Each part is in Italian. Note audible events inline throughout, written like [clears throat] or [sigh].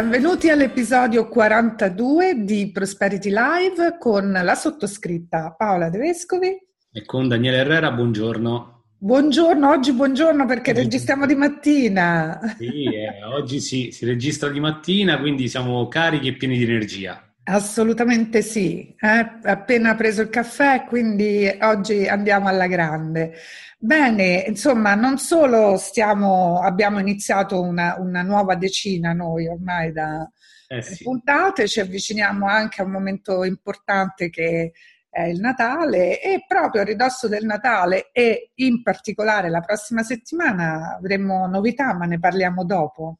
Benvenuti all'episodio 42 di Prosperity Live con la sottoscritta Paola De Vescovi e con Daniele Herrera, buongiorno. Buongiorno, oggi buongiorno perché buongiorno. registriamo di mattina. Sì, eh, oggi sì, si registra di mattina, quindi siamo carichi e pieni di energia. Assolutamente sì, eh? appena preso il caffè, quindi oggi andiamo alla grande. Bene, insomma, non solo stiamo, abbiamo iniziato una, una nuova decina noi ormai da eh sì. puntate, ci avviciniamo anche a un momento importante che è il Natale e proprio a ridosso del Natale e in particolare la prossima settimana avremo novità, ma ne parliamo dopo.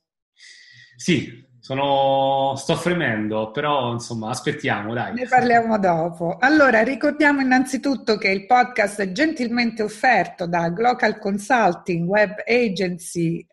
Sì, sono... sto fremendo, però insomma aspettiamo, dai. Ne parliamo dopo. Allora, ricordiamo innanzitutto che il podcast è gentilmente offerto da Glocal Consulting Web Agency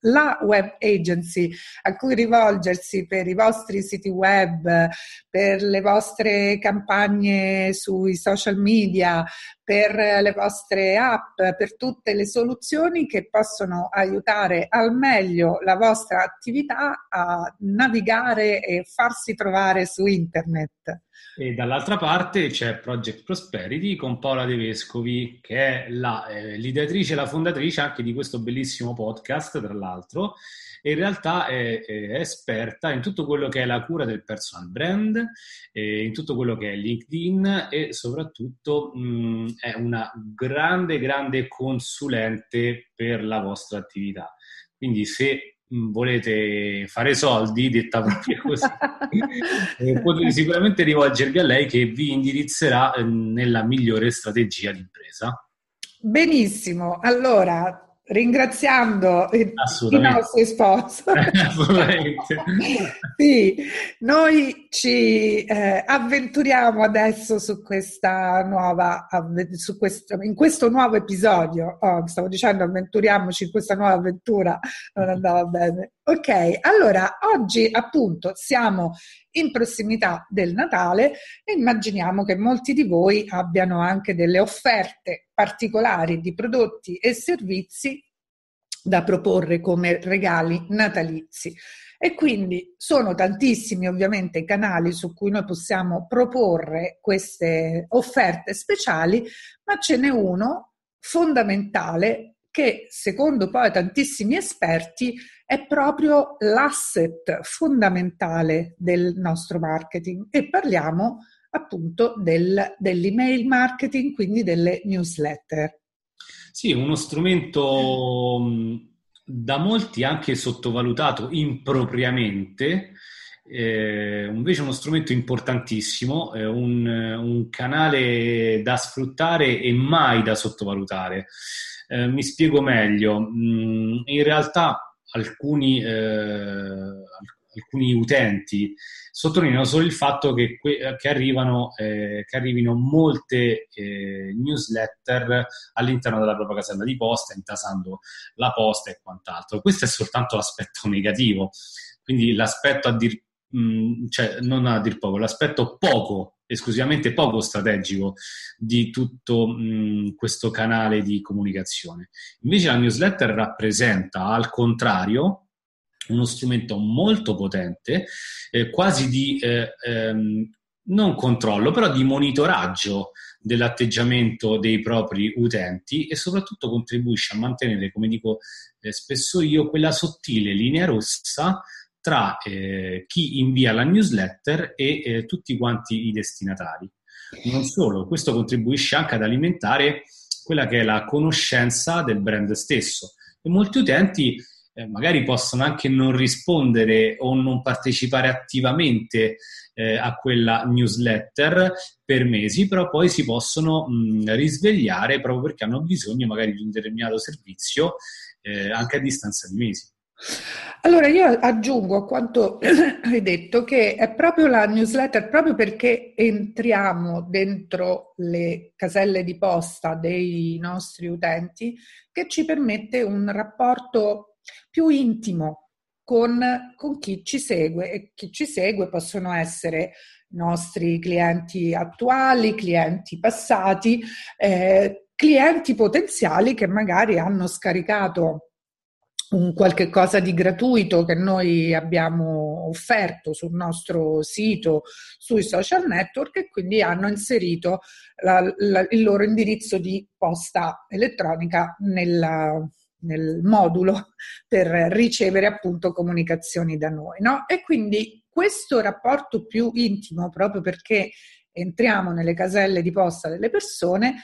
la web agency a cui rivolgersi per i vostri siti web, per le vostre campagne sui social media, per le vostre app, per tutte le soluzioni che possono aiutare al meglio la vostra attività a navigare e farsi trovare su internet. E dall'altra parte c'è Project Prosperity con Paola De Vescovi, che è la, eh, l'ideatrice e la fondatrice anche di questo bellissimo podcast, tra l'altro, e in realtà è, è, esperta in tutto quello che è la cura del personal brand, in tutto quello che è LinkedIn e soprattutto mh, è una grande, grande consulente per la vostra attività. Quindi se volete fare soldi, detta proprio così, [laughs] eh, potete sicuramente rivolgervi a lei che vi indirizzerà eh, nella migliore strategia di impresa. Benissimo, allora ringraziando i nostri sponsor. [laughs] [laughs] sì, noi ci eh, avventuriamo adesso su questa nuova, su questo, in questo nuovo episodio. Oh, stavo dicendo avventuriamoci in questa nuova avventura, non andava bene. Ok, allora oggi appunto siamo in prossimità del Natale e immaginiamo che molti di voi abbiano anche delle offerte particolari di prodotti e servizi da proporre come regali natalizi. E quindi sono tantissimi ovviamente i canali su cui noi possiamo proporre queste offerte speciali, ma ce n'è uno fondamentale che secondo poi tantissimi esperti è proprio l'asset fondamentale del nostro marketing e parliamo appunto del, dell'email marketing, quindi delle newsletter. Sì, uno strumento da molti anche sottovalutato impropriamente, eh, invece uno strumento importantissimo, eh, un, un, canale da sfruttare e mai da sottovalutare. Eh, mi spiego meglio, mm, in realtà alcuni, eh, alcuni utenti sottolineano solo il fatto che, che, arrivano, eh, che arrivino molte eh, newsletter all'interno della propria casella di posta, intasando la posta e quant'altro. Questo è soltanto l'aspetto negativo, quindi l'aspetto a dir, mh, mm, cioè non a dir poco, l'aspetto poco, esclusivamente poco strategico di tutto mh, questo canale di comunicazione. Invece la newsletter rappresenta al contrario uno strumento molto potente, eh, quasi di eh, ehm, non controllo, però di monitoraggio dell'atteggiamento dei propri utenti e soprattutto contribuisce a mantenere, come dico eh, spesso io, quella sottile linea rossa tra eh, chi invia la newsletter e eh, tutti quanti i destinatari. Non solo, questo contribuisce anche ad alimentare quella che è la conoscenza del brand stesso e molti utenti eh, magari possono anche non rispondere o non partecipare attivamente eh, a quella newsletter per mesi, però poi si possono mh, risvegliare proprio perché hanno bisogno magari di un determinato servizio eh, anche a distanza di mesi. Allora io aggiungo a quanto [clears throat] hai detto che è proprio la newsletter, proprio perché entriamo dentro le caselle di posta dei nostri utenti, che ci permette un rapporto più intimo con, con chi ci segue. E chi ci segue possono essere nostri clienti attuali, clienti passati, eh, clienti potenziali che magari hanno scaricato un qualche cosa di gratuito che noi abbiamo offerto sul nostro sito, sui social network e quindi hanno inserito la, la, il loro indirizzo di posta elettronica nella, nel modulo per ricevere appunto comunicazioni da noi. No? E quindi questo rapporto più intimo, proprio perché entriamo nelle caselle di posta delle persone,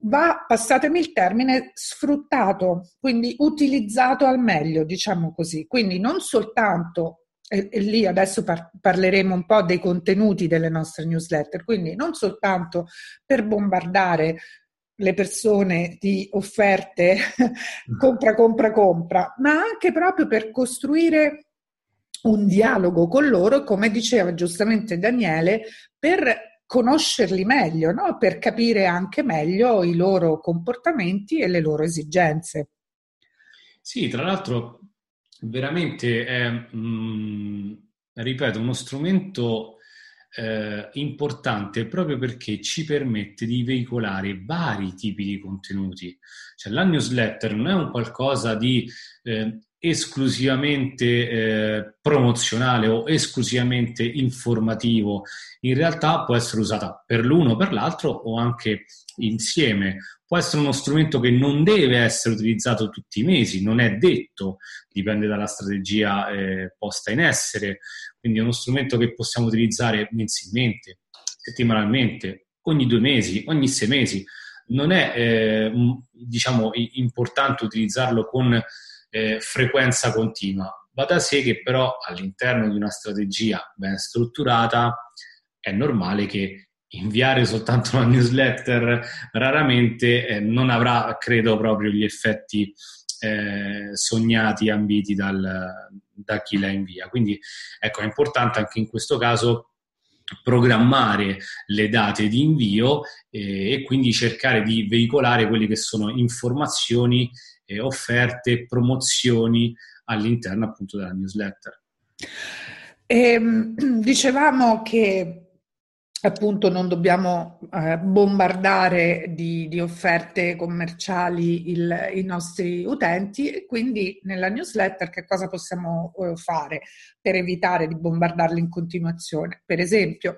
va, passatemi il termine, sfruttato, quindi utilizzato al meglio, diciamo così. Quindi non soltanto, e, e lì adesso par- parleremo un po' dei contenuti delle nostre newsletter, quindi non soltanto per bombardare le persone di offerte [laughs] compra, compra, compra, ma anche proprio per costruire un dialogo con loro, come diceva giustamente Daniele, per conoscerli meglio, no? per capire anche meglio i loro comportamenti e le loro esigenze. Sì, tra l'altro veramente è, mh, mm, ripeto, uno strumento eh, importante proprio perché ci permette di veicolare vari tipi di contenuti. Cioè, la newsletter non è un qualcosa di eh, esclusivamente eh, promozionale o esclusivamente informativo, in realtà può essere usata per l'uno per l'altro o anche insieme. Può essere uno strumento che non deve essere utilizzato tutti i mesi, non è detto, dipende dalla strategia eh, posta in essere, quindi è uno strumento che possiamo utilizzare mensilmente, settimanalmente, ogni due mesi, ogni sei mesi. Non è eh, diciamo, importante utilizzarlo con eh, frequenza continua. Va da sé che però all'interno di una strategia ben strutturata è normale che inviare soltanto una newsletter raramente eh, non avrà, credo, proprio gli effetti eh, sognati, ambiti dal, da chi la invia. Quindi ecco, è importante anche in questo caso programmare le date di invio eh, e quindi cercare di veicolare quelle che sono informazioni eh, offerte, promozioni all'interno appunto della newsletter. E, ehm, [clears throat] dicevamo che appunto non dobbiamo eh, bombardare di, di, offerte commerciali il, i nostri utenti e quindi nella newsletter che cosa possiamo eh, fare per evitare di bombardarli in continuazione? Per esempio,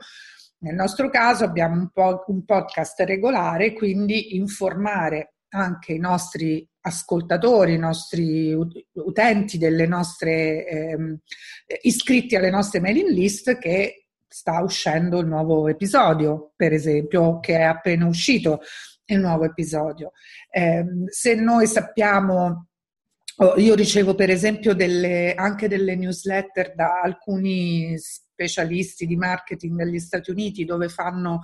nel nostro caso abbiamo un, po- un podcast regolare, quindi informare anche i nostri ascoltatori, i nostri utenti delle nostre eh, iscritti alle nostre mailing list che sta uscendo il nuovo episodio, per esempio, che è appena uscito il nuovo episodio. Eh, se noi sappiamo io ricevo per esempio delle, anche delle newsletter da alcuni specialisti di marketing negli Stati Uniti dove fanno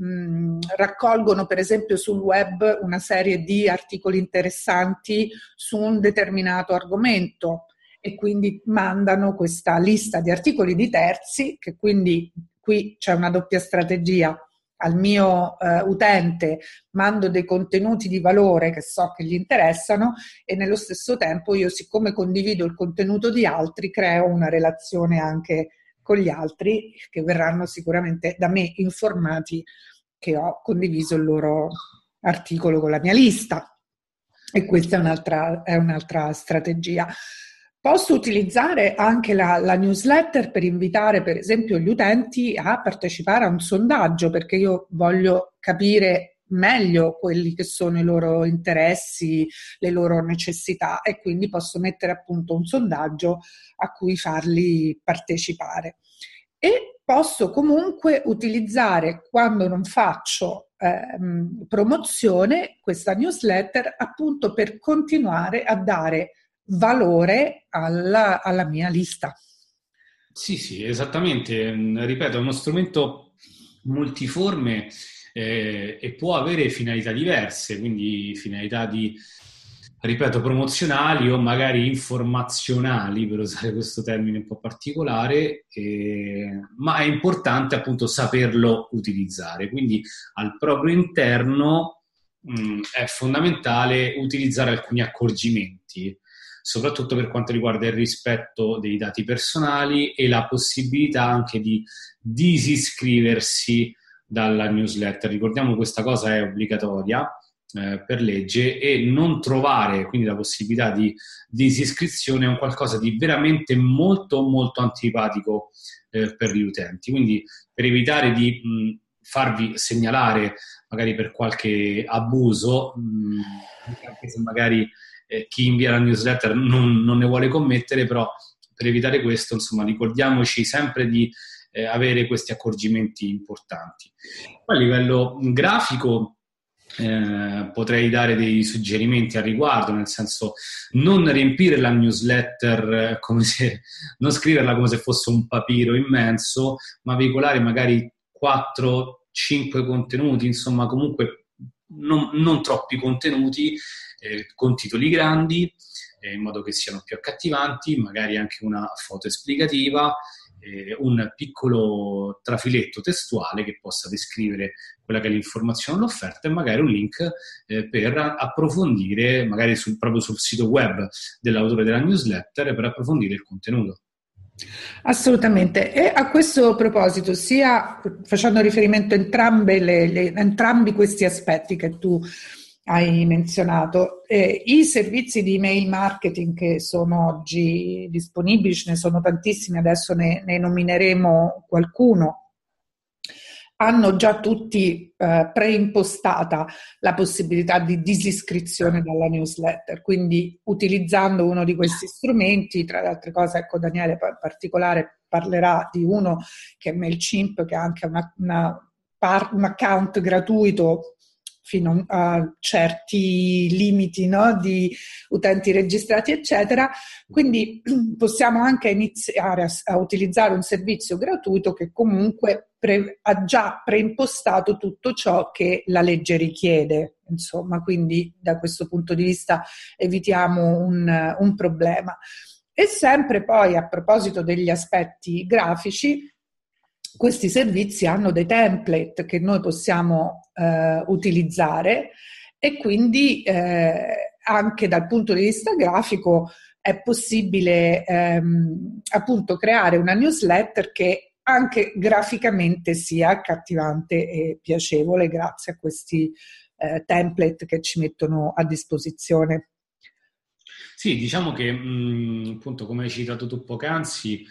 mh, raccolgono per esempio sul web una serie di articoli interessanti su un determinato argomento e quindi mandano questa lista di articoli di terzi che quindi qui c'è una doppia strategia. Al mio eh, utente mando dei contenuti di valore che so che gli interessano e nello stesso tempo io siccome condivido il contenuto di altri creo una relazione anche con gli altri che verranno sicuramente da me informati che ho condiviso il loro articolo con la mia lista. E questa è un'altra, è un'altra strategia. Posso utilizzare anche la, la, newsletter per invitare, per esempio, gli utenti a partecipare a un sondaggio, perché io voglio capire meglio quelli che sono i loro interessi, le loro necessità e quindi posso mettere appunto un sondaggio a cui farli partecipare. E posso comunque utilizzare quando non faccio ehm, promozione questa newsletter appunto per continuare a dare valore alla, alla mia lista. Sì, sì, esattamente. Ripeto, è uno strumento multiforme eh, e può avere finalità diverse, quindi finalità di, ripeto, promozionali o magari informazionali, per usare [laughs] questo termine un po' particolare, eh, ma è importante appunto saperlo utilizzare. Quindi al proprio interno mh, mm, è fondamentale utilizzare alcuni accorgimenti soprattutto per quanto riguarda il rispetto dei dati personali e la possibilità anche di disiscriversi dalla newsletter. Ricordiamo questa cosa è obbligatoria eh, per legge e non trovare quindi la possibilità di disiscrizione è un qualcosa di veramente molto molto antipatico eh, per gli utenti. Quindi per evitare di mh, farvi segnalare magari per qualche abuso, mh, anche se magari eh, chi invia la newsletter non, non, ne vuole commettere, però per evitare questo, insomma, ricordiamoci sempre di eh, avere questi accorgimenti importanti. Poi a livello grafico eh, potrei dare dei suggerimenti al riguardo, nel senso non riempire la newsletter eh, come se [laughs] non scriverla come se fosse un papiro immenso, ma veicolare magari 4-5 contenuti, insomma, comunque non, non troppi contenuti eh, con titoli grandi, eh, in modo che siano più accattivanti, magari anche una foto esplicativa, eh, un piccolo trafiletto testuale che possa descrivere quella che è l'informazione all'offerta e magari un link eh, per approfondire, magari sul, proprio sul sito web dell'autore della newsletter, per approfondire il contenuto. Assolutamente. E a questo proposito, sia facendo riferimento a entrambi questi aspetti che tu hai menzionato. Eh, I servizi di email marketing che sono oggi disponibili, ce ne sono tantissimi, adesso ne, ne nomineremo qualcuno, hanno già tutti eh, preimpostata la possibilità di disiscrizione dalla newsletter, quindi utilizzando uno di questi strumenti, tra le altre cose, ecco Daniele in particolare parlerà di uno che è MailChimp, che ha anche una, una, un account gratuito fino a certi limiti no? di utenti registrati, eccetera. Quindi [clears throat] possiamo anche iniziare a, a utilizzare un servizio gratuito che comunque pre, ha già preimpostato tutto ciò che la legge richiede. Insomma, quindi da questo punto di vista evitiamo un, un problema. E sempre poi a proposito degli aspetti grafici, questi servizi hanno dei template che noi possiamo eh, utilizzare e quindi eh, anche dal punto di vista grafico è possibile ehm, appunto creare una newsletter che anche graficamente sia accattivante e piacevole grazie a questi eh, template che ci mettono a disposizione. Sì, diciamo che mh, appunto come hai citato tu poc'anzi,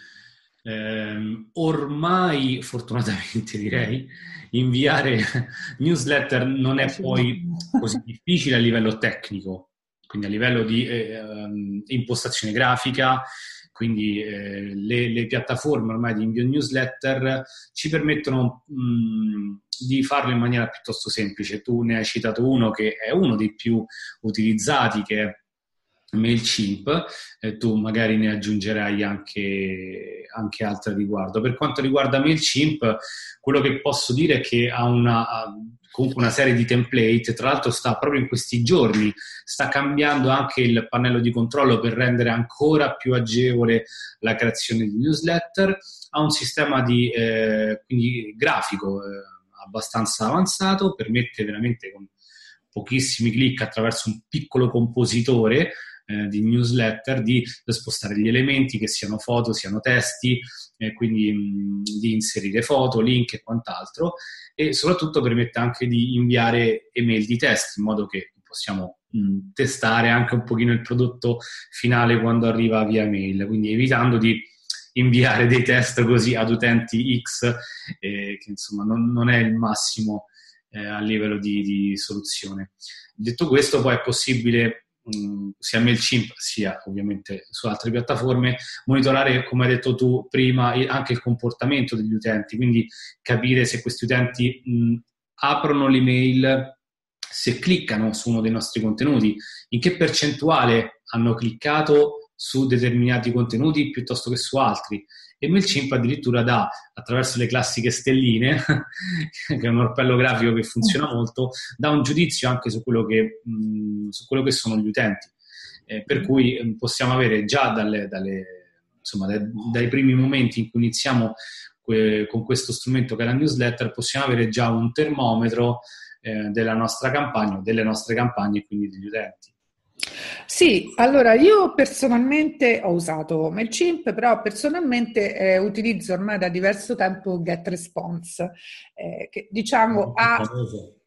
eh, ormai, fortunatamente [laughs] direi, inviare newsletter non è poi così difficile a livello tecnico, quindi a livello di eh, ehm, impostazione grafica, quindi eh, le, le, piattaforme ormai di invio newsletter ci permettono mh, di farlo in maniera piuttosto semplice. Tu ne hai citato uno che è uno dei più utilizzati, che è MailChimp, eh, tu magari ne aggiungerai anche, anche altre riguardo. Per quanto riguarda MailChimp, quello che posso dire è che ha una, comunque una serie di template, tra l'altro sta proprio in questi giorni, sta cambiando anche il pannello di controllo per rendere ancora più agevole la creazione di newsletter, ha un sistema di, eh, grafico eh, abbastanza avanzato, permette veramente con pochissimi clic attraverso un piccolo compositore eh, di newsletter di spostare gli elementi che siano foto, siano testi, eh, quindi mh, di inserire foto, link e quant'altro e soprattutto permette anche di inviare email di test in modo che possiamo mh, testare anche un pochino il prodotto finale quando arriva via mail, quindi evitando di inviare dei test così ad utenti X, eh, che insomma non, non, è il massimo eh, a livello di, di, soluzione. Detto questo, poi è possibile mh, sia MailChimp sia ovviamente su altre piattaforme monitorare, come hai detto tu prima, anche il comportamento degli utenti, quindi capire se questi utenti mh, aprono l'email se cliccano su uno dei nostri contenuti, in che percentuale hanno cliccato su determinati contenuti piuttosto che su altri. E MailChimp addirittura dà, attraverso le classiche stelline, [laughs] che è un orpello grafico che funziona molto, dà un giudizio anche su quello che, mh, su quello che sono gli utenti. Eh, per cui possiamo avere già dalle, dalle, insomma, dai, dai primi momenti in cui iniziamo que, con questo strumento che è la newsletter, possiamo avere già un termometro eh, della nostra campagna, delle nostre campagne e quindi degli utenti. Sì, allora io personalmente ho usato MailChimp, però personalmente eh, utilizzo ormai da diverso tempo GetResponse, eh, che diciamo molto ha,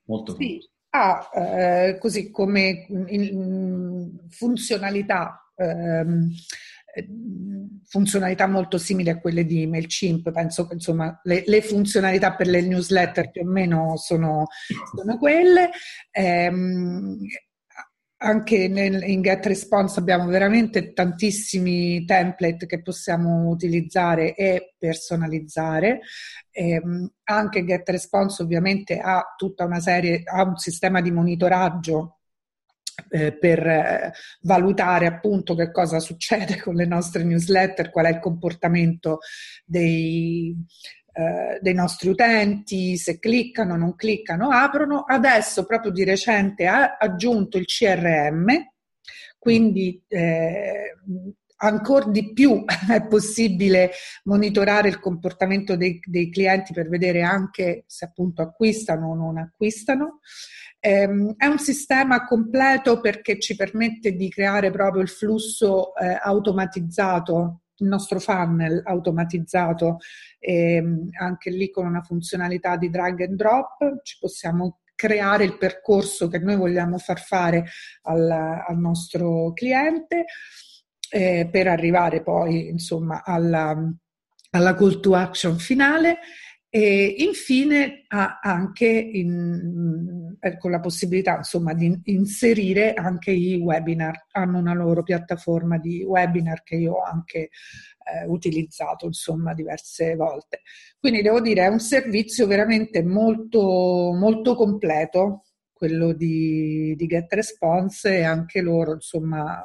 molto sì, ha eh, così come in, in funzionalità ehm, funzionalità molto simili a quelle di MailChimp, penso che insomma le, le funzionalità per le newsletter più o meno sono, sono quelle. Anche nel, in GetResponse abbiamo veramente tantissimi template che possiamo utilizzare e personalizzare. Eh, anche GetResponse ovviamente ha tutta una serie, ha un sistema di monitoraggio eh, per eh, valutare appunto che cosa succede [laughs] con le nostre newsletter, qual è il comportamento dei, eh, dei nostri utenti, se cliccano, non cliccano, aprono. Adesso proprio di recente ha aggiunto il CRM, quindi eh, ancora di più [laughs] è possibile monitorare il comportamento dei, dei, clienti per vedere anche se appunto acquistano o non acquistano. Ehm, è un sistema completo perché ci permette di creare proprio il flusso eh, automatizzato il nostro funnel automatizzato, ehm, anche lì con una funzionalità di drag and drop, ci possiamo creare il percorso che noi vogliamo far fare al, al nostro cliente eh, per arrivare poi insomma alla, alla call to action finale e infine ha anche in, con ecco, la possibilità insomma, di inserire anche i webinar, hanno una loro piattaforma di webinar che io ho anche eh, utilizzato insomma, diverse volte. Quindi devo dire è un servizio veramente molto, molto completo quello di, di GetResponse e anche loro insomma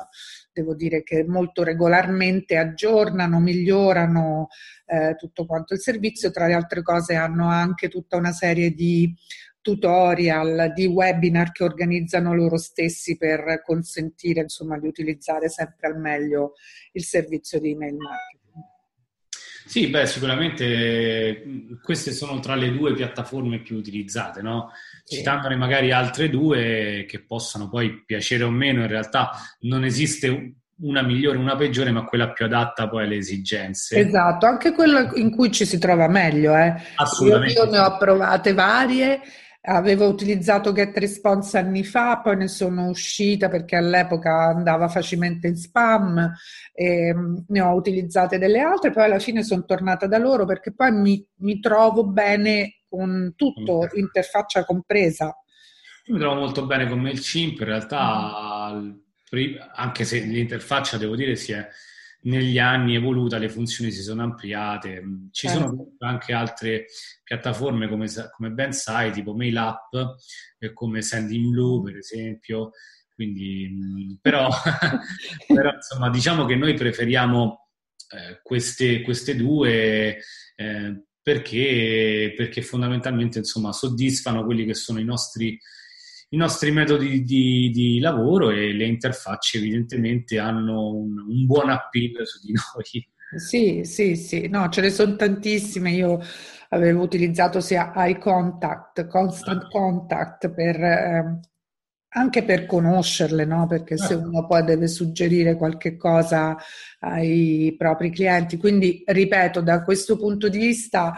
devo dire che molto regolarmente aggiornano, migliorano eh, tutto quanto il servizio, tra le altre cose hanno anche tutta una serie di tutorial, di webinar che organizzano loro stessi per consentire insomma di utilizzare sempre al meglio il servizio di email marketing. Sì, beh, sicuramente queste sono tra le due piattaforme più utilizzate, no? Citandone magari altre due che possano poi piacere o meno, in realtà non esiste una migliore, una peggiore, ma quella più adatta poi alle esigenze. Esatto, anche quella in cui ci si trova meglio. Eh. Assolutamente. Io, io ne ho provate varie Avevo utilizzato GetResponse anni fa, poi ne sono uscita perché all'epoca andava facilmente in spam, e mm, ne ho utilizzate delle altre, poi alla fine sono tornata da loro perché poi mi, mi trovo bene con tutto, interfaccia compresa. Io mi trovo molto bene con MailChimp, in realtà mm. anche se l'interfaccia devo dire si è negli anni evoluta, le funzioni si sono ampliate. Ci eh. sono anche altre piattaforme come, come ben sai, tipo MailUp e come Sendinblue, per esempio. Quindi, però, [laughs] però insomma, diciamo che noi preferiamo eh, queste, queste, due eh, perché, perché fondamentalmente insomma, soddisfano quelli che sono i nostri i nostri metodi di, di, lavoro e le interfacce evidentemente hanno un, un buon appeal su di [laughs] noi. Sì, sì, sì, no, ce ne sono tantissime. Io avevo utilizzato sia Eye Contact, Constant ah. Contact per, eh, anche per conoscerle, no? Perché se ah. uno poi deve suggerire qualche cosa ai propri clienti. Quindi, ripeto, da questo punto di vista,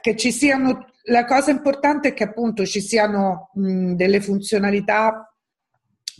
che ci siano la cosa importante è che appunto ci siano mh, delle funzionalità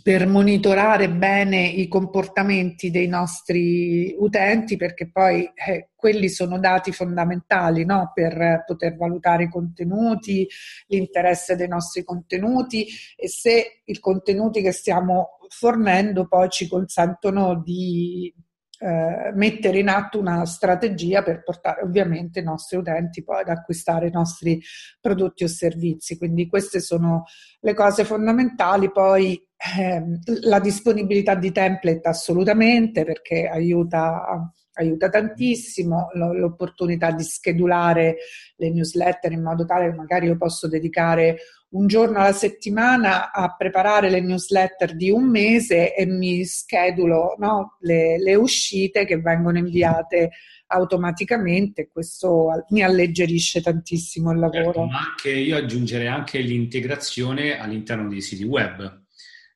per monitorare bene i comportamenti dei nostri utenti perché poi eh, quelli sono dati fondamentali no? per poter valutare i contenuti, l'interesse dei nostri contenuti e se i contenuti che stiamo fornendo poi ci consentono di eh, mettere in atto una strategia per portare ovviamente i nostri utenti poi ad acquistare i nostri prodotti o servizi. Quindi queste sono le cose fondamentali. Poi eh, la disponibilità di template assolutamente perché aiuta aiuta tantissimo, l'opportunità di schedulare le newsletter in modo tale che magari io posso dedicare un giorno alla settimana a preparare le newsletter di un mese e mi schedulo no, le, le, uscite che vengono inviate automaticamente. Questo mi alleggerisce tantissimo il lavoro. Certo, ma anche io aggiungerei anche l'integrazione all'interno dei siti web.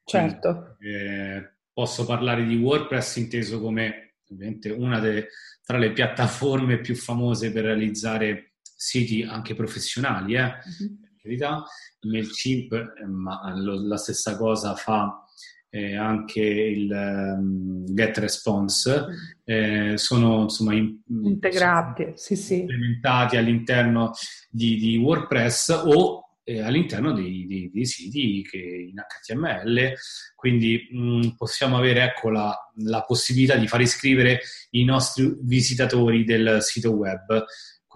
Certo. Quindi, eh, posso parlare di WordPress inteso come ovviamente una de, tra le piattaforme più famose per realizzare siti anche professionali, eh? uh-huh. per carità MailChimp, eh, ma lo, la stessa cosa fa eh, anche il um, GetResponse, eh, sono insomma in, integrati, sono sì, sì. implementati all'interno di, di WordPress o eh, all'interno dei, dei, dei, siti che in HTML, quindi mh, possiamo avere ecco, la, la, possibilità di far iscrivere i nostri visitatori del sito web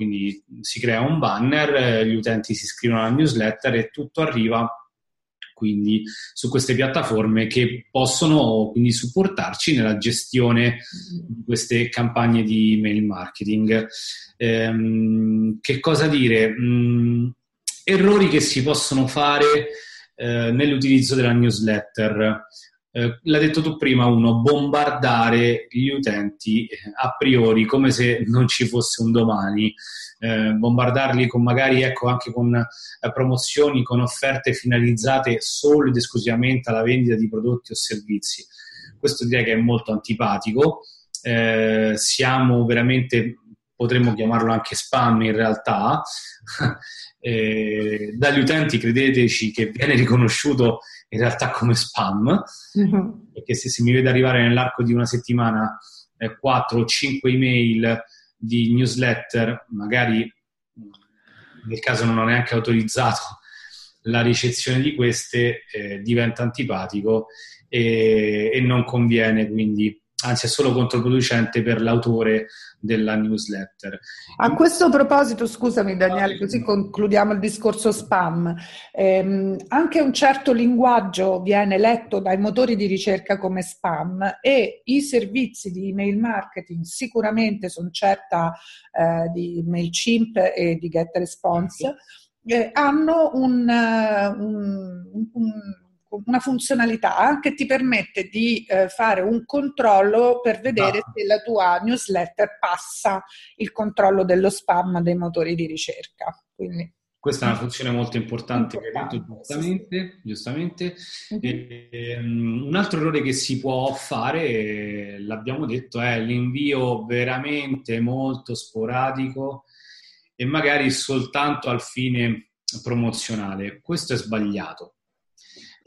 quindi si crea un banner, gli utenti si iscrivono alla newsletter e tutto arriva quindi su queste piattaforme che possono quindi supportarci nella gestione di queste campagne di email marketing. Ehm, che cosa dire? Mm, errori che si possono fare eh, nell'utilizzo della newsletter. Eh, l'ha detto tu prima, uno, bombardare gli utenti eh, a priori come se non ci fosse un domani, eh, bombardarli con magari ecco, anche con eh, promozioni, con offerte finalizzate solo ed esclusivamente alla vendita di prodotti o servizi. Questo direi che è molto antipatico. Eh, siamo veramente, potremmo chiamarlo anche spam in realtà. [laughs] dagli utenti credeteci che viene riconosciuto in realtà come spam, mm-hmm. perché se, se, mi vede arrivare nell'arco di una settimana eh, 4 o 5 email di newsletter, magari nel caso non ho neanche autorizzato la ricezione di queste, eh, diventa antipatico e, e non conviene quindi anzi è solo controproducente per l'autore della newsletter. A questo proposito, scusami Daniele, così concludiamo il discorso spam, ehm, anche un certo linguaggio viene letto dai motori di ricerca come spam e i servizi di email marketing sicuramente sono certa eh, di MailChimp e di GetResponse, eh, hanno un, un, un una funzionalità che ti permette di eh, fare un controllo per vedere ah. se la tua newsletter passa il controllo dello spam dei motori di ricerca. Quindi, questa è una funzione molto importante, importante detto, giustamente. Giustamente. Uh-huh. E, um, un altro errore che si può fare, l'abbiamo detto, è l'invio veramente molto sporadico e magari soltanto al fine promozionale. Questo è sbagliato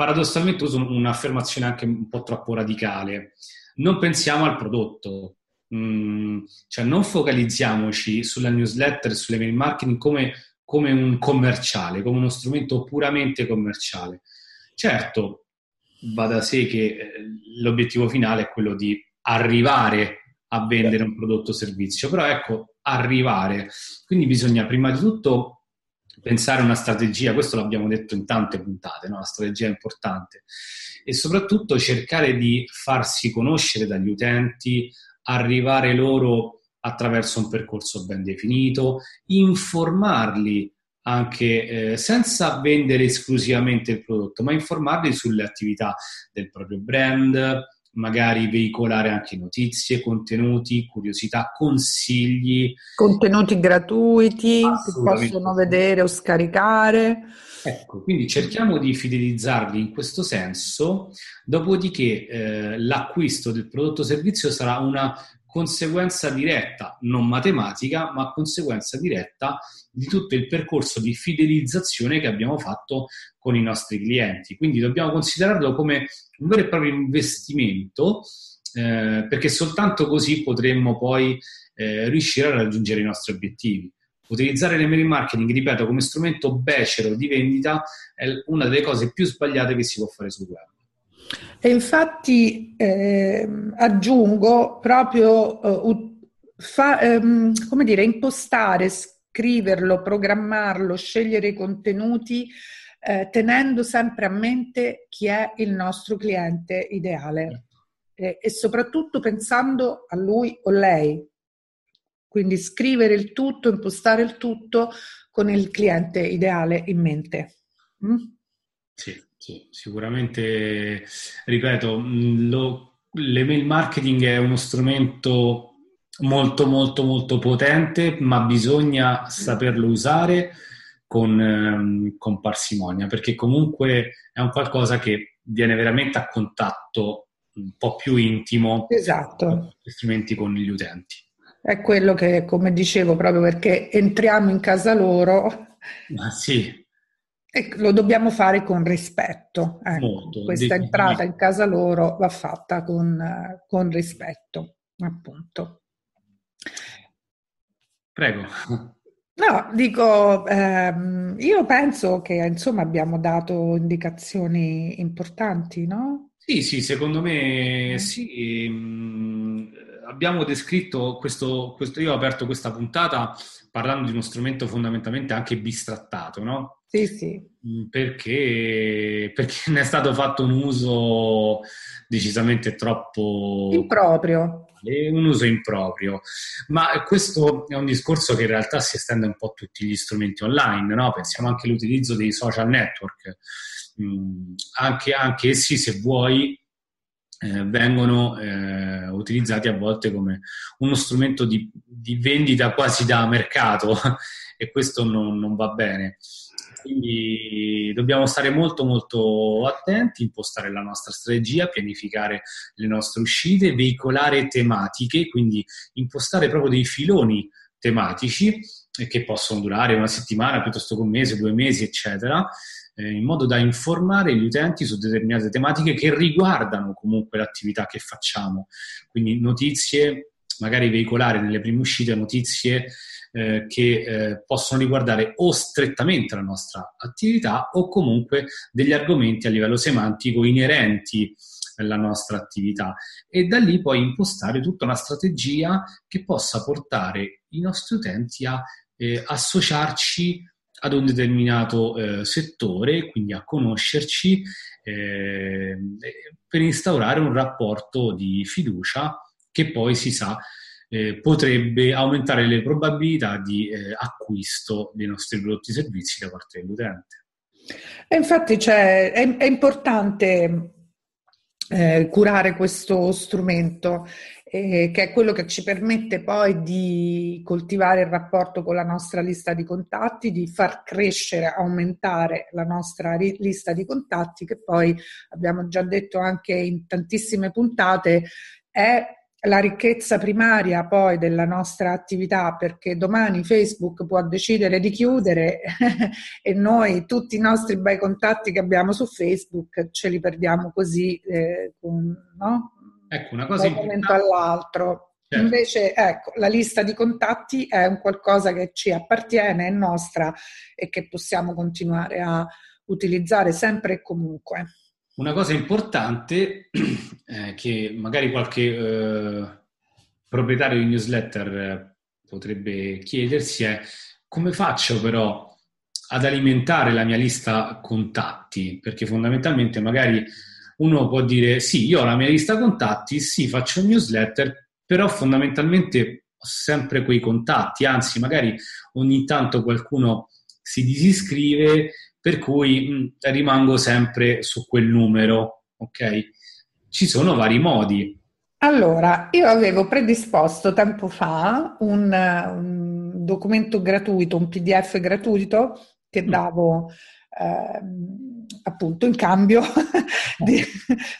paradossalmente uso un'affermazione anche un po' troppo radicale. Non pensiamo al prodotto, mm, cioè non focalizziamoci sulla newsletter, sulle mail marketing come, come un commerciale, come uno strumento puramente commerciale. Certo, va da sé che eh, l'obiettivo finale è quello di arrivare a vendere un prodotto o servizio, però ecco, arrivare. Quindi bisogna prima di tutto pensare una strategia, questo l'abbiamo detto in tante puntate, no? la strategia è importante, e soprattutto cercare di farsi conoscere dagli utenti, arrivare loro attraverso un percorso ben definito, informarli anche eh, senza vendere esclusivamente il prodotto, ma informarli sulle attività del proprio brand, magari veicolare anche notizie, contenuti, curiosità, consigli. Contenuti gratuiti che possono vedere o scaricare. Ecco, quindi cerchiamo di fidelizzarli in questo senso, dopodiché eh, l'acquisto del prodotto o servizio sarà una conseguenza diretta, non matematica, ma conseguenza diretta di tutto il percorso di fidelizzazione che abbiamo fatto con i nostri clienti. Quindi dobbiamo considerarlo come un vero e proprio investimento, eh, perché soltanto così potremmo poi eh, riuscire a raggiungere i nostri obiettivi. Utilizzare l'email marketing, ripeto, come strumento becero di vendita è una delle cose più sbagliate che si può fare sul web. E infatti eh, aggiungo proprio uh, fa, um, come dire, impostare, scriverlo, programmarlo, scegliere i contenuti eh, tenendo sempre a mente chi è il nostro cliente ideale eh, e soprattutto pensando a lui o lei. Quindi scrivere il tutto, impostare il tutto con il cliente ideale in mente. Mm? Sì. Sì, sicuramente, ripeto, lo, l'email marketing è uno strumento molto molto molto potente, ma bisogna saperlo usare con, ehm, con, parsimonia, perché comunque è un qualcosa che viene veramente a contatto un po' più intimo esatto. strumenti con gli utenti. È quello che, come dicevo, proprio perché entriamo in casa loro. Ma sì, e lo dobbiamo fare con rispetto. Ecco, Molto, questa entrata in casa loro va fatta con, con rispetto, appunto. Prego. No, dico, ehm, io penso che insomma abbiamo dato indicazioni importanti, no? Sì, sì, secondo me sì. Abbiamo descritto questo, questo, io ho aperto questa puntata parlando di uno strumento fondamentalmente anche bistrattato, no? Sì, sì. Mm, perché, perché [laughs] ne è stato fatto un uso decisamente troppo... Improprio. Un uso improprio. Ma questo è un discorso che in realtà si estende un po' a tutti gli strumenti online, no? Pensiamo anche all'utilizzo dei social network. Mm, anche, anche essi, se vuoi, eh, vengono eh, utilizzati a volte come uno strumento di, di vendita quasi da mercato [laughs] e questo non, non va bene. Quindi dobbiamo stare molto molto attenti, impostare la nostra strategia, pianificare le nostre uscite, veicolare tematiche, quindi impostare proprio dei filoni tematici che possono durare una settimana piuttosto che un mese, due mesi, eccetera, eh, in modo da informare gli utenti su determinate tematiche che riguardano comunque l'attività che facciamo. Quindi notizie, magari veicolare nelle prime uscite notizie eh, che eh, possono riguardare o strettamente la nostra attività o comunque degli argomenti a livello semantico inerenti alla nostra attività e da lì poi impostare tutta una strategia che possa portare i nostri utenti a eh, associarci ad un determinato eh, settore, quindi a conoscerci eh, per instaurare un rapporto di fiducia che poi si sa eh, potrebbe aumentare le probabilità di eh, acquisto dei nostri prodotti e servizi da parte dell'utente. E infatti è, è, importante eh, curare questo strumento eh, che è quello che ci permette poi di coltivare il rapporto con la nostra lista di contatti, di far crescere, aumentare la nostra ri- lista di contatti che poi abbiamo già detto anche in tantissime puntate è la ricchezza primaria poi della nostra attività perché domani Facebook può decidere di chiudere [laughs] e noi tutti i nostri bei contatti che abbiamo su Facebook ce li perdiamo così eh, con, no? Ecco, una cosa da un momento all'altro. Certo. Invece, ecco, la lista di contatti è un qualcosa che ci appartiene, è nostra e che possiamo continuare a utilizzare sempre e comunque. Una cosa importante [clears throat] eh, che magari qualche eh, proprietario di newsletter eh, potrebbe chiedersi è come faccio però ad alimentare la mia lista contatti? Perché fondamentalmente magari uno può dire sì, io ho la mia lista contatti, sì, faccio un newsletter, però fondamentalmente ho sempre quei contatti, anzi magari ogni tanto qualcuno si disiscrive per cui mh, mm, rimango sempre su quel numero, ok? Ci sono vari modi. Allora, io avevo predisposto tempo fa un, un documento gratuito, un PDF gratuito che mm. davo eh, appunto in cambio [laughs] di,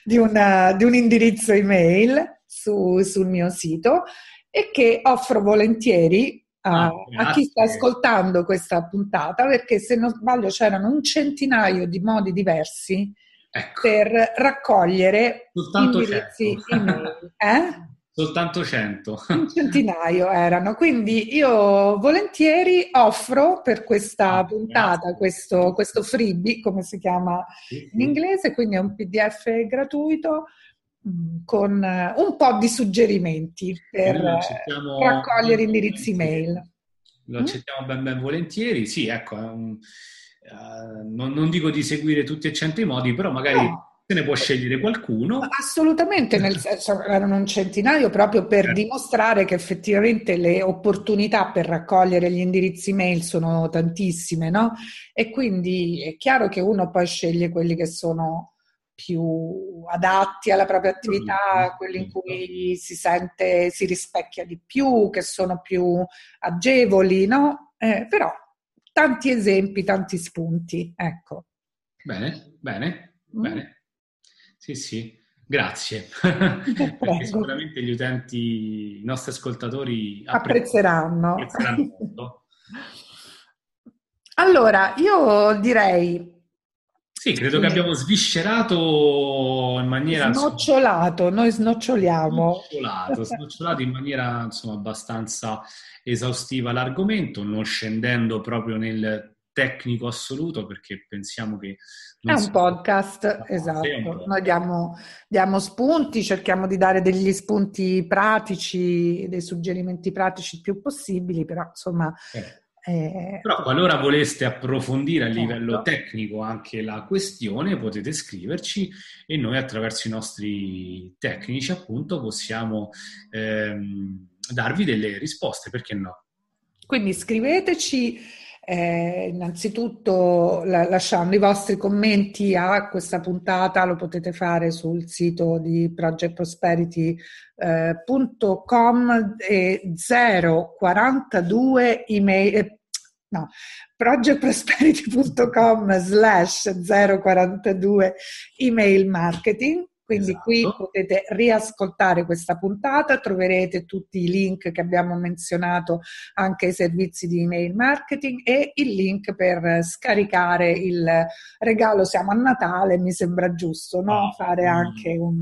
di, una, di un indirizzo email su, sul mio sito e che offro volentieri a, ah, a, chi sta ascoltando questa puntata, perché se non sbaglio c'erano un centinaio di modi diversi ecco. per raccogliere Soltanto indirizzi email. Eh? Soltanto 100. Un centinaio erano, quindi io volentieri offro per questa ah, puntata questo, questo, freebie, come si chiama sì, in inglese, quindi è un PDF gratuito mm, con eh, un po' di suggerimenti per raccogliere indirizzi mail. Lo mm? accettiamo ben, ben volentieri, sì, ecco, um, uh, non, non, dico di seguire tutti e cento i modi, però magari... No se ne può scegliere qualcuno. Assolutamente, nel senso erano un centinaio proprio per eh. dimostrare che effettivamente le opportunità per raccogliere gli indirizzi mail sono tantissime, no? E quindi è chiaro che uno poi sceglie quelli che sono più adatti alla propria attività, quelli in cui si sente, si rispecchia di più, che sono più agevoli, no? Eh, però tanti esempi, tanti spunti, ecco. Bene, bene, mm. bene. Sì, sì, grazie. [laughs] Perché sicuramente gli utenti, i nostri ascoltatori apprezzeranno. apprezzeranno [laughs] allora, io direi sì, credo che abbiamo sviscerato in maniera... Snocciolato, noi snoccioliamo. Snocciolato, snocciolato in maniera insomma, abbastanza esaustiva l'argomento, non scendendo proprio nel tecnico assoluto perché pensiamo che... È un podcast, esatto. Noi diamo, diamo, spunti, cerchiamo di dare degli spunti pratici, dei suggerimenti pratici più possibili, però insomma... Eh. Eh, però qualora voleste approfondire a certo. livello tecnico anche la questione potete scriverci e noi attraverso i nostri tecnici appunto possiamo ehm, darvi delle risposte, perché no? Quindi scriveteci eh, innanzitutto la, lasciando i vostri commenti a questa puntata, lo potete fare sul sito di projectprosperity.com eh, e 042 email, eh, no, projectprosperity.com slash 042 email marketing quindi esatto. qui potete riascoltare questa puntata, troverete tutti i link che abbiamo menzionato anche ai servizi di email marketing e il link per scaricare il regalo. Siamo a Natale, mi sembra giusto no? Ah, fare anche un,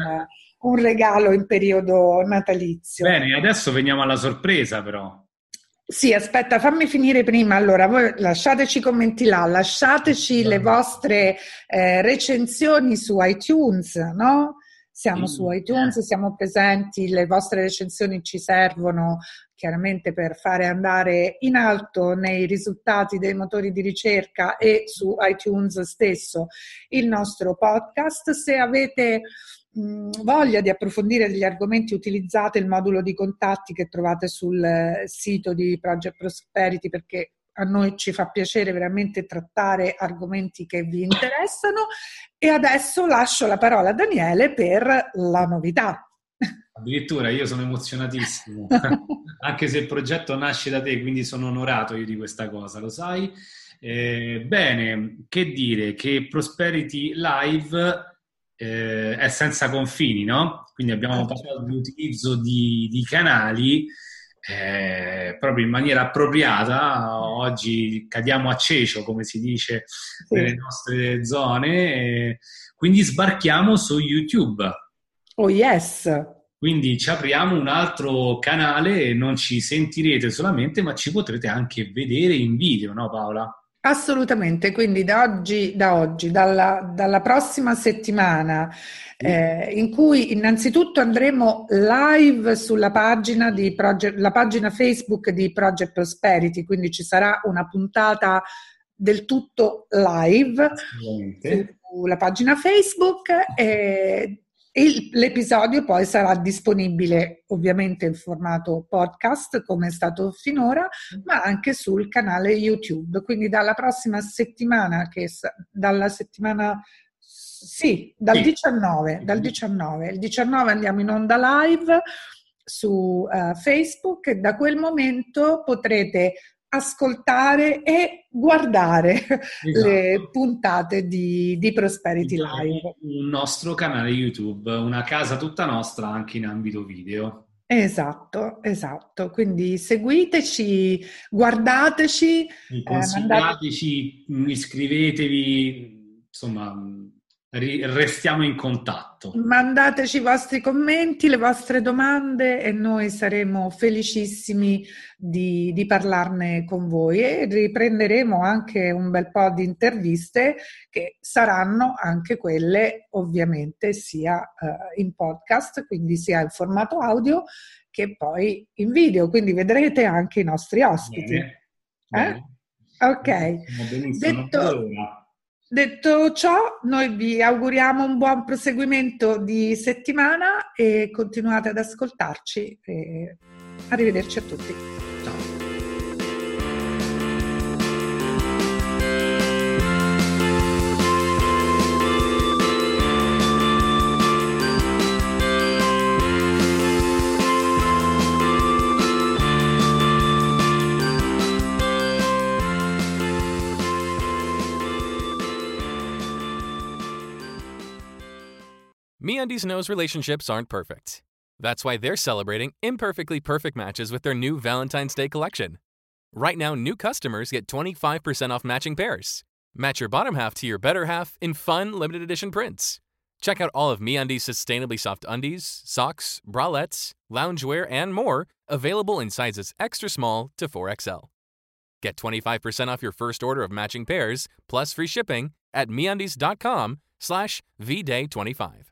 un regalo in periodo natalizio. Bene, adesso veniamo alla sorpresa però. Sì, aspetta, fammi finire prima. Allora, voi lasciateci commenti là, lasciateci le vostre eh, recensioni su iTunes, no? Siamo su iTunes, siamo presenti, le vostre recensioni ci servono chiaramente per fare andare in alto nei risultati dei motori di ricerca e su iTunes stesso il nostro podcast. Se avete voglia di approfondire degli argomenti, utilizzate il modulo di contatti che trovate sul eh, sito di Project Prosperity perché a noi ci fa piacere veramente trattare argomenti che vi interessano. E adesso lascio la parola a Daniele per la novità. Addirittura io sono emozionatissimo, [laughs] anche se il progetto nasce da te, quindi sono onorato io di questa cosa, lo sai. Eh, bene, che dire che Prosperity Live eh, è senza confini, no? Quindi abbiamo certo. parlato dell'utilizzo di, di canali eh, proprio in maniera appropriata. Oggi cadiamo a cecio, come si dice, sì. nelle nostre zone. Eh, quindi sbarchiamo su YouTube. Oh yes! Quindi ci apriamo un altro canale e non ci sentirete solamente, ma ci potrete anche vedere in video, no Paola? Assolutamente, quindi da oggi, da oggi dalla, dalla, prossima settimana, eh, in cui innanzitutto andremo live sulla pagina, di Project, la pagina Facebook di Project Prosperity, quindi ci sarà una puntata del tutto live sulla pagina Facebook. E e l'episodio poi sarà disponibile ovviamente in formato podcast come è stato finora, ma anche sul canale YouTube. Quindi dalla prossima settimana, che dalla settimana sì, dal sì. 19, dal 19, il 19 andiamo in onda live su uh, Facebook e da quel momento potrete ascoltare e guardare esatto. le puntate di, di Prosperity Live. Un nostro canale YouTube, una casa tutta nostra anche in ambito video. Esatto, esatto. Quindi seguiteci, guardateci, consigliateci, eh, mandate... iscrivetevi, insomma, restiamo in contatto. Mandateci i vostri commenti, le vostre domande e noi saremo felicissimi di, di, parlarne con voi e riprenderemo anche un bel po' di interviste che saranno anche quelle ovviamente sia uh, in podcast, quindi sia in formato audio che poi in video, quindi vedrete anche i nostri ospiti. Bene, bene. Eh? Ok. Detto, Detto ciò, noi vi auguriamo un buon proseguimento di settimana e continuate ad ascoltarci. Arrivederci a tutti. MeUndies knows relationships aren't perfect. That's why they're celebrating imperfectly perfect matches with their new Valentine's Day collection. Right now, new customers get 25% off matching pairs. Match your bottom half to your better half in fun, limited edition prints. Check out all of MeUndies' sustainably soft undies, socks, bralettes, loungewear, and more, available in sizes extra small to 4XL. Get 25% off your first order of matching pairs, plus free shipping at MeUndies.com slash VDay25.